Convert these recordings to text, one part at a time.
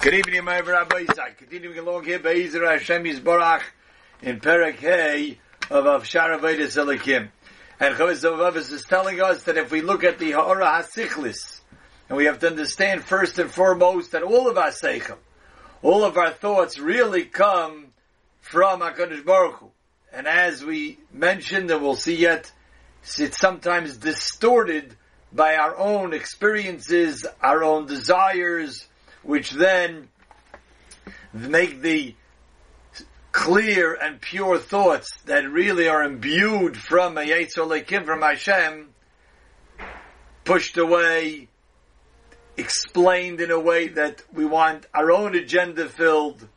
Good evening, my Rabbi Isaac. Continuing along here, Be'ezer Hashem Yisborach in Perek of Avshar Avedis Elikim. And Chavez Avavis is telling us that if we look at the Ha'ara HaSichlis, and we have to understand first and foremost that all of our Seichel, all of our thoughts really come from HaKadosh Baruch Hu. And as we mentioned, and we'll see yet, it's sometimes distorted by our own experiences, our own desires, which then make the clear and pure thoughts that really are imbued from a Lekim, from Hashem, pushed away, explained in a way that we want our own agenda filled,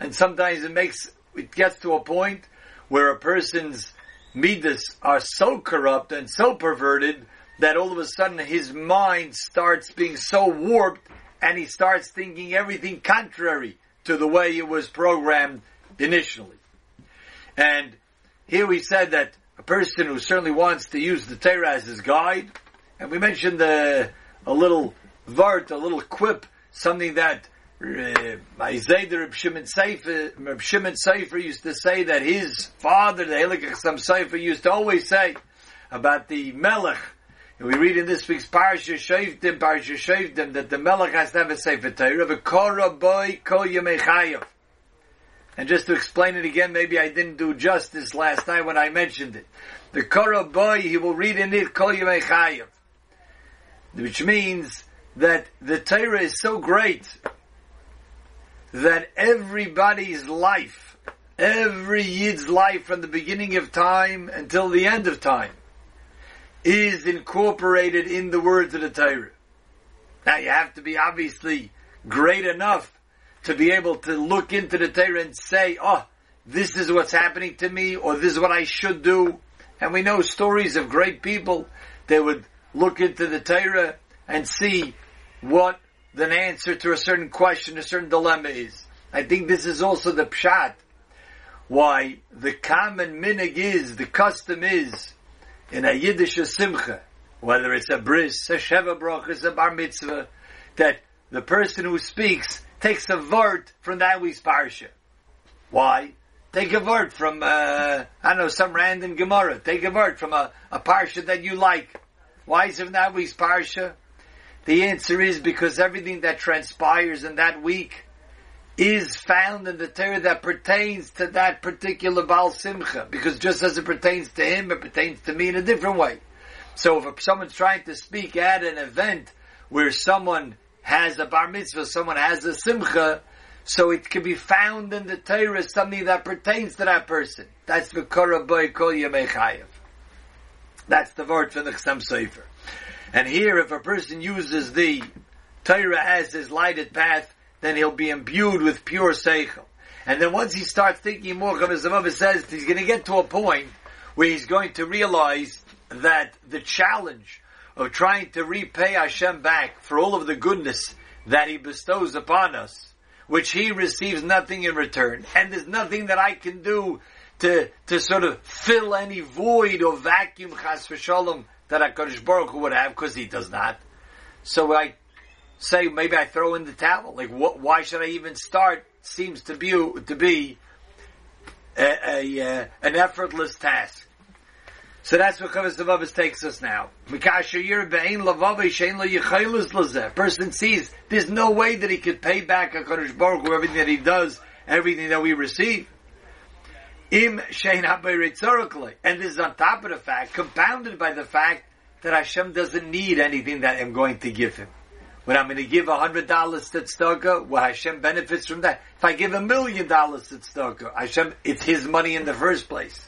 and sometimes it makes, it gets to a point where a person's midas are so corrupt and so perverted that all of a sudden his mind starts being so warped and he starts thinking everything contrary to the way it was programmed initially. And here we said that a person who certainly wants to use the Torah as his guide, and we mentioned a, a little vart, a little quip, something that uh, my Zayder Reb Shimon Sofer used to say that his father, the Helik Chasam Sofer, used to always say about the Melech, and we read in this week's Parsha Shoftim, Parsha Shoftim, that the Melech has to have a Sefer Torah, Korah boy kol Yemechayev. And just to explain it again, maybe I didn't do justice last night when I mentioned it. The Korah boy, he will read in it kol Yemechayev. Which means that the Torah is so great that everybody's life, every Yid's life from the beginning of time until the end of time, is incorporated in the words of the Torah. Now you have to be obviously great enough to be able to look into the Torah and say, oh, this is what's happening to me, or this is what I should do. And we know stories of great people. They would look into the Torah and see what the answer to a certain question, a certain dilemma is. I think this is also the pshat. Why the common minig is, the custom is, in a Yiddish simcha, whether it's a bris, a sheva brachas, a bar mitzvah, that the person who speaks takes a word from that week's parsha. Why? Take a word from, uh, I don't know, some random Gemara. Take a word from a, a parsha that you like. Why is it that week's parsha? The answer is because everything that transpires in that week is found in the Torah that pertains to that particular Baal Simcha. Because just as it pertains to him, it pertains to me in a different way. So if someone's trying to speak at an event where someone has a bar mitzvah, someone has a simcha, so it can be found in the Torah something that pertains to that person. That's the Boy Kol Yamechayev. That's the word for the Chasam Sofer. And here, if a person uses the Torah as his lighted path, then he'll be imbued with pure seichel. And then once he starts thinking more, Chavez says he's going to get to a point where he's going to realize that the challenge of trying to repay Hashem back for all of the goodness that He bestows upon us, which He receives nothing in return, and there's nothing that I can do to to sort of fill any void or vacuum chas v'shalom that Hakadosh Baruch Hu would have, because He does not. So I say maybe I throw in the towel. Like, what, why should I even start? Seems to be to be a, a uh, an effortless task. So that's what Chavez Lavavis takes us now. Person sees there's no way that he could pay back a Kadosh Baruch Hu everything that he does, everything that we receive. Im and this is on top of the fact, compounded by the fact that Hashem doesn't need anything that I'm going to give him. When I'm going to give a hundred dollars to tzedakah, well, Hashem benefits from that. If I give a million dollars to tzedakah, Hashem, it's His money in the first place.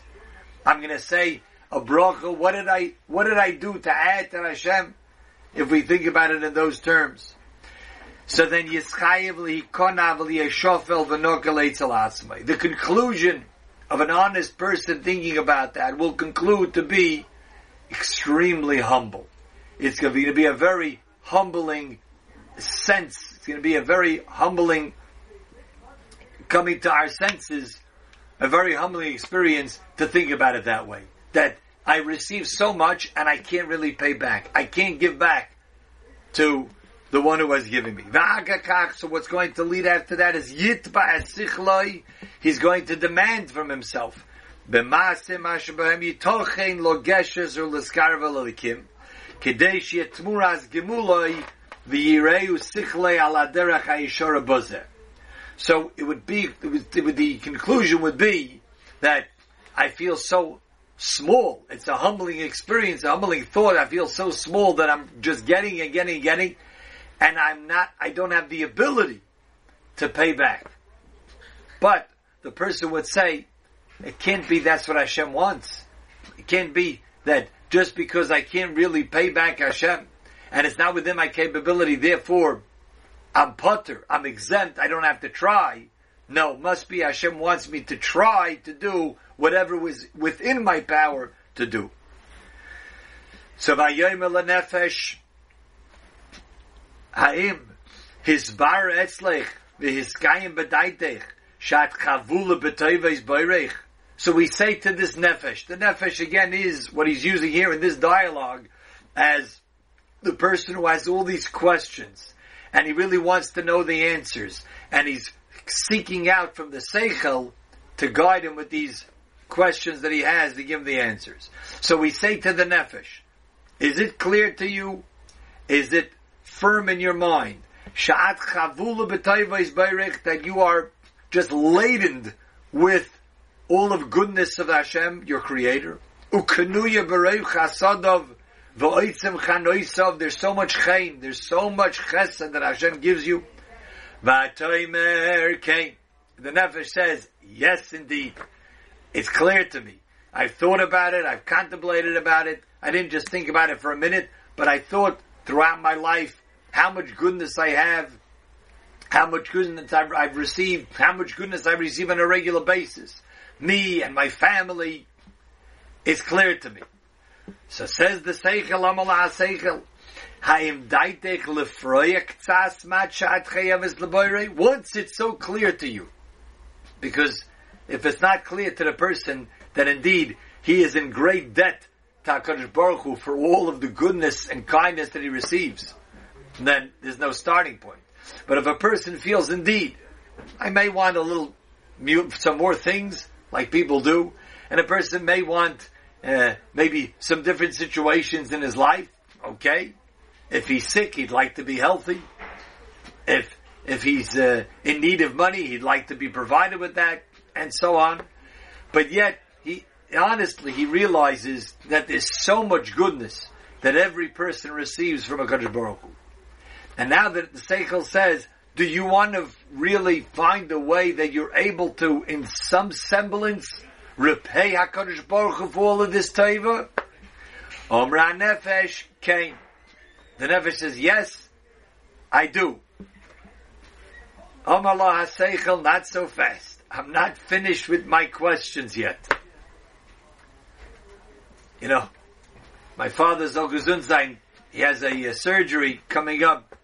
I'm going to say a bracha. What did I, what did I do to add to Hashem? If we think about it in those terms. So then Yischayev li'ikonav li'eshofel v'nokel The conclusion of an honest person thinking about that will conclude to be extremely humble. It's going to be a very humbling sense. It's going to be a very humbling coming to our senses, a very humbling experience to think about it that way. That I receive so much and I can't really pay back. I can't give back to the one who has given me. So what's going to lead after that is yitba esichloi. He's going to demand from himself. Kedei shietmuras gemuloi bozeh. So it would be, it would, the conclusion would be that I feel so small. It's a humbling experience, a humbling thought. I feel so small that I'm just getting and getting and getting and I'm not, I don't have the ability to pay back. But the person would say, it can't be that's what Hashem wants. It can't be that just because I can't really pay back Hashem, and it's not within my capability, therefore, I'm putter, I'm exempt, I don't have to try. No, must be Hashem wants me to try to do whatever was within my power to do. So Vayomer Nefesh Haim, his bar etzlech, v'hiskayim shat chavula boirech. So we say to this nefesh, the nefesh again is what he's using here in this dialogue as the person who has all these questions, and he really wants to know the answers, and he's seeking out from the seichel to guide him with these questions that he has to give him the answers. So we say to the nefesh, is it clear to you? Is it firm in your mind. That you are just laden with all of goodness of Hashem, your creator. V'oitzim chanoisav. There's so much chaim, there's so much chesed that Hashem gives you. V'atoimer kein. The Nefesh says, yes indeed. It's clear to me. I've thought about it, I've contemplated about it. I didn't just think about it for a minute, but I thought throughout my life how much goodness I have, how much goodness I've, I've received, how much goodness I receive on a regular basis. Me and my family, it's clear to me. So says the Seichel Amala Seichel. Once it's so clear to you, because if it's not clear to the person that indeed he is in great debt to HaKadosh Baruch Hu for all of the goodness and kindness that he receives, then there's no starting point. But if a person feels indeed, I may want a little, some more things, like people do, and a person may want uh, maybe some different situations in his life, okay? If he's sick, he'd like to be healthy. If if he's uh, in need of money, he'd like to be provided with that, and so on. But yet, he honestly he realizes that there's so much goodness that every person receives from a Baruch Hu. And now that the Seichel says, do you want to really find a way that you're able to, in some semblance, repay HaKadosh Baruch Hu for all of this taiva? Omra Nefesh came. The Nefesh says, yes, I do. Omar Allah HaSeichel, not so fast. I'm not finished with my questions yet. You know, my father's Oguzunzain, he has a, a surgery coming up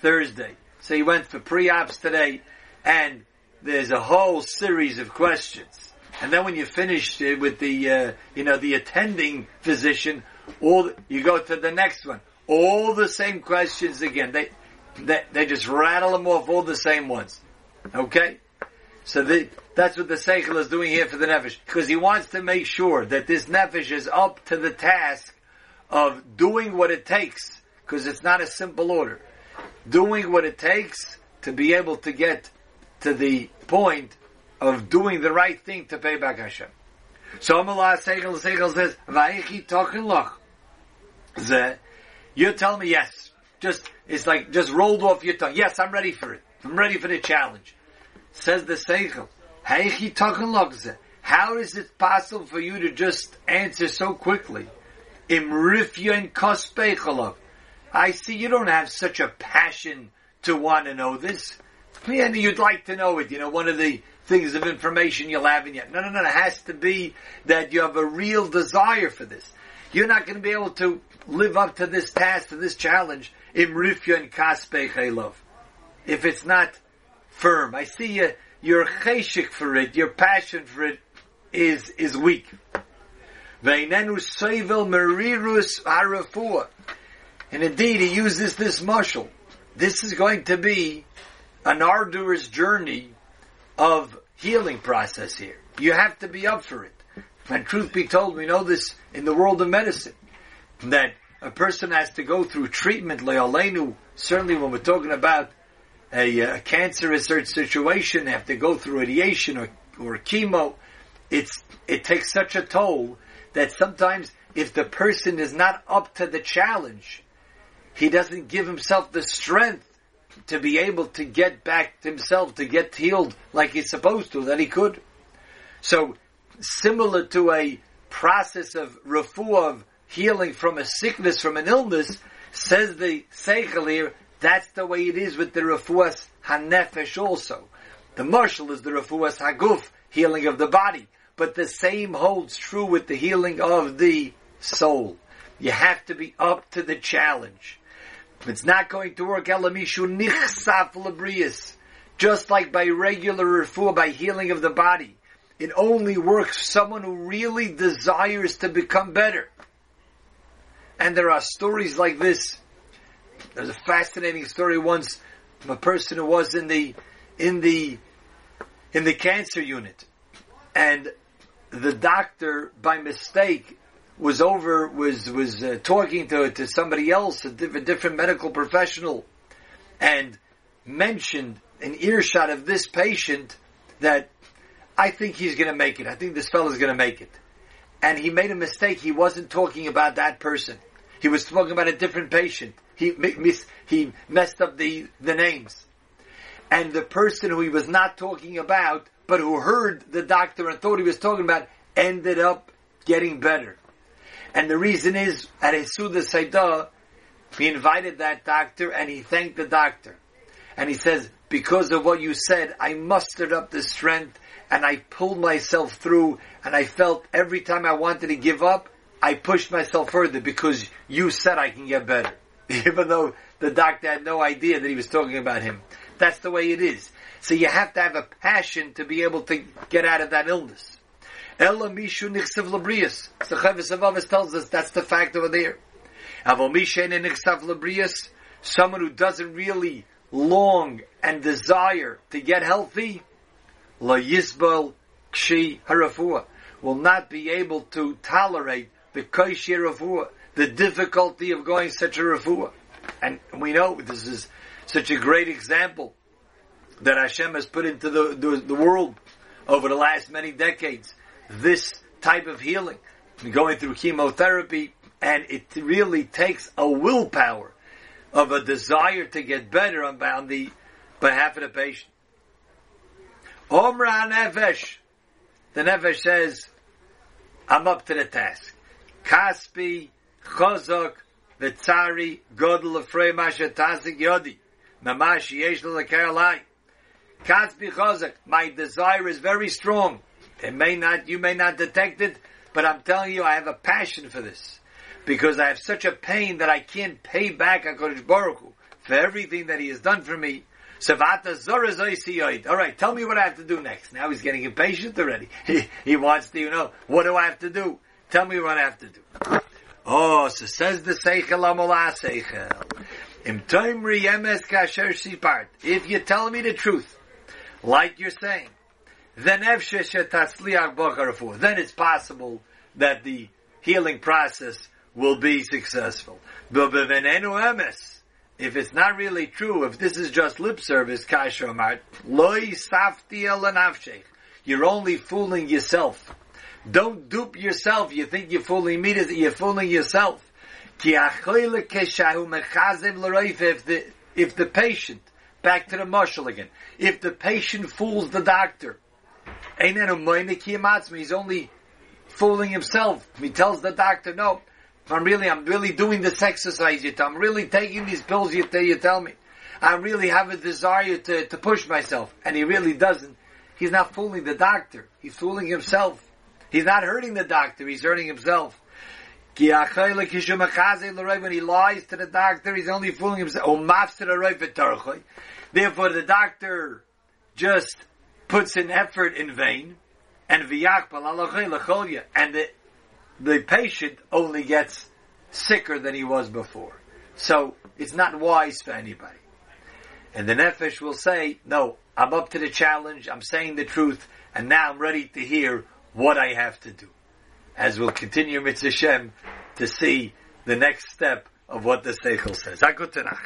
Thursday. So he went for pre-ops today, and there's a whole series of questions. And then when you finish with the, uh, you know, the attending physician, all you go to the next one. All the same questions again. They, they, they just rattle them off, all the same ones. Okay? So the, that's what the Seichel is doing here for the Nefesh. Because he wants to make sure that this Nefesh is up to the task of doing what it takes. Because it's not a simple order doing what it takes to be able to get to the point of doing the right thing to pay back Hashem. So Amallah Seichel Seichel says, Vayichi Tochen Loch. You tell me yes. Just, it's like, just rolled off your tongue. Yes, I'm ready for it. I'm ready for the challenge. Says the Seichel, Vayichi Tochen Loch. How is it possible for you to just answer so quickly? Im Rifyon Kospecholov. I see you don't have such a passion to want to know this. And you'd like to know it, you know, one of the things of information you'll have in you. No, no, no, it has to be that you have a real desire for this. You're not going to be able to live up to this task, to this challenge, imrifya and kaspe love. If it's not firm. I see you, your cheshik for it, your passion for it is, is weak. And indeed, he uses this mushal. this is going to be an arduous journey of healing process here. You have to be up for it. And truth be told, we know this in the world of medicine, that a person has to go through treatment, leolenu, certainly when we're talking about a, uh, a cancerous situation, they have to go through radiation or, or chemo. It's, it takes such a toll that sometimes if the person is not up to the challenge, he doesn't give himself the strength to be able to get back himself, to get healed like he's supposed to, that he could. So, similar to a process of refuah, of healing from a sickness, from an illness, says the Seichel here, that's the way it is with the refuas hanefesh also. The marshal is the refuas haguf, healing of the body. But the same holds true with the healing of the soul. You have to be up to the challenge. It's not going to work, elamishu nichsaf labrius. Just like by regular refuah, by healing of the body. It only works for someone who really desires to become better. And there are stories like this. There's a fascinating story once from a person who was in the, in the, in the cancer unit. And the doctor, by mistake, was over, was, was uh, talking to, to somebody else, a different, different medical professional, and mentioned an earshot of this patient that I think he's going to make it. I think this fellow's going to make it. And he made a mistake. He wasn't talking about that person. He was talking about a different patient. He, mis- he messed up the, the names. And the person who he was not talking about, but who heard the doctor and thought he was talking about, ended up getting better. And the reason is, at Esuda Saidah, he invited that doctor and he thanked the doctor. And he says, because of what you said, I mustered up the strength and I pulled myself through and I felt every time I wanted to give up, I pushed myself further because you said I can get better. Even though the doctor had no idea that he was talking about him. That's the way it is. So you have to have a passion to be able to get out of that illness. Ella mishu nichsav labrius. So Chavis Avavis tells us that's the fact over there. Avo mishen nichsav labrius, someone who doesn't really long and desire to get healthy, la yisbal kshi harafua, will not be able to tolerate the kaishi rafua, the difficulty of going such a rafua. And we know this is such a great example that Hashem has put into the, the, the world over the last many decades this type of healing, going through chemotherapy, and it really takes a willpower of a desire to get better on, on the behalf of the patient. Omra Nefesh. The Nefesh says, I'm up to the task. Kaspi, Chozok, Vitzari, Godel Afrei Masha Tazik Yodi. Mamashi Yesh. Kaspi Chozok. My desire is very strong. It may not, you may not detect it, but I'm telling you, I have a passion for this. Because I have such a pain that I can't pay back HaKadosh Baruch Hu for everything that He has done for me. Alright, tell me what I have to do next. Now he's getting impatient already. He, he wants to, you know, what do I have to do? Tell me what I have to do. Oh, so says the Seichel Amolah Seichel. If you tell me the truth, like you're saying, then it's possible that the healing process will be successful. If it's not really true, if this is just lip service, you're only fooling yourself. Don't dupe yourself. You think you're fooling me, you're fooling yourself. If the, if the patient, back to the marshal again, if the patient fools the doctor, Er um he's only fooling himself. He tells the doctor, no, I'm really, I'm really doing this exercise you I'm really taking these pills you, you tell me. I really have a desire to, to push myself. And he really doesn't. He's not fooling the doctor. He's fooling himself. He's not hurting the doctor. He's hurting himself. When he lies to the doctor, he's only fooling himself. Therefore, the doctor just puts an effort in vain, and and the the patient only gets sicker than he was before. So it's not wise for anybody. And the nefesh will say, no, I'm up to the challenge, I'm saying the truth, and now I'm ready to hear what I have to do. As we'll continue Mitzvah Shem to see the next step of what the Seichel says. Hakutanach.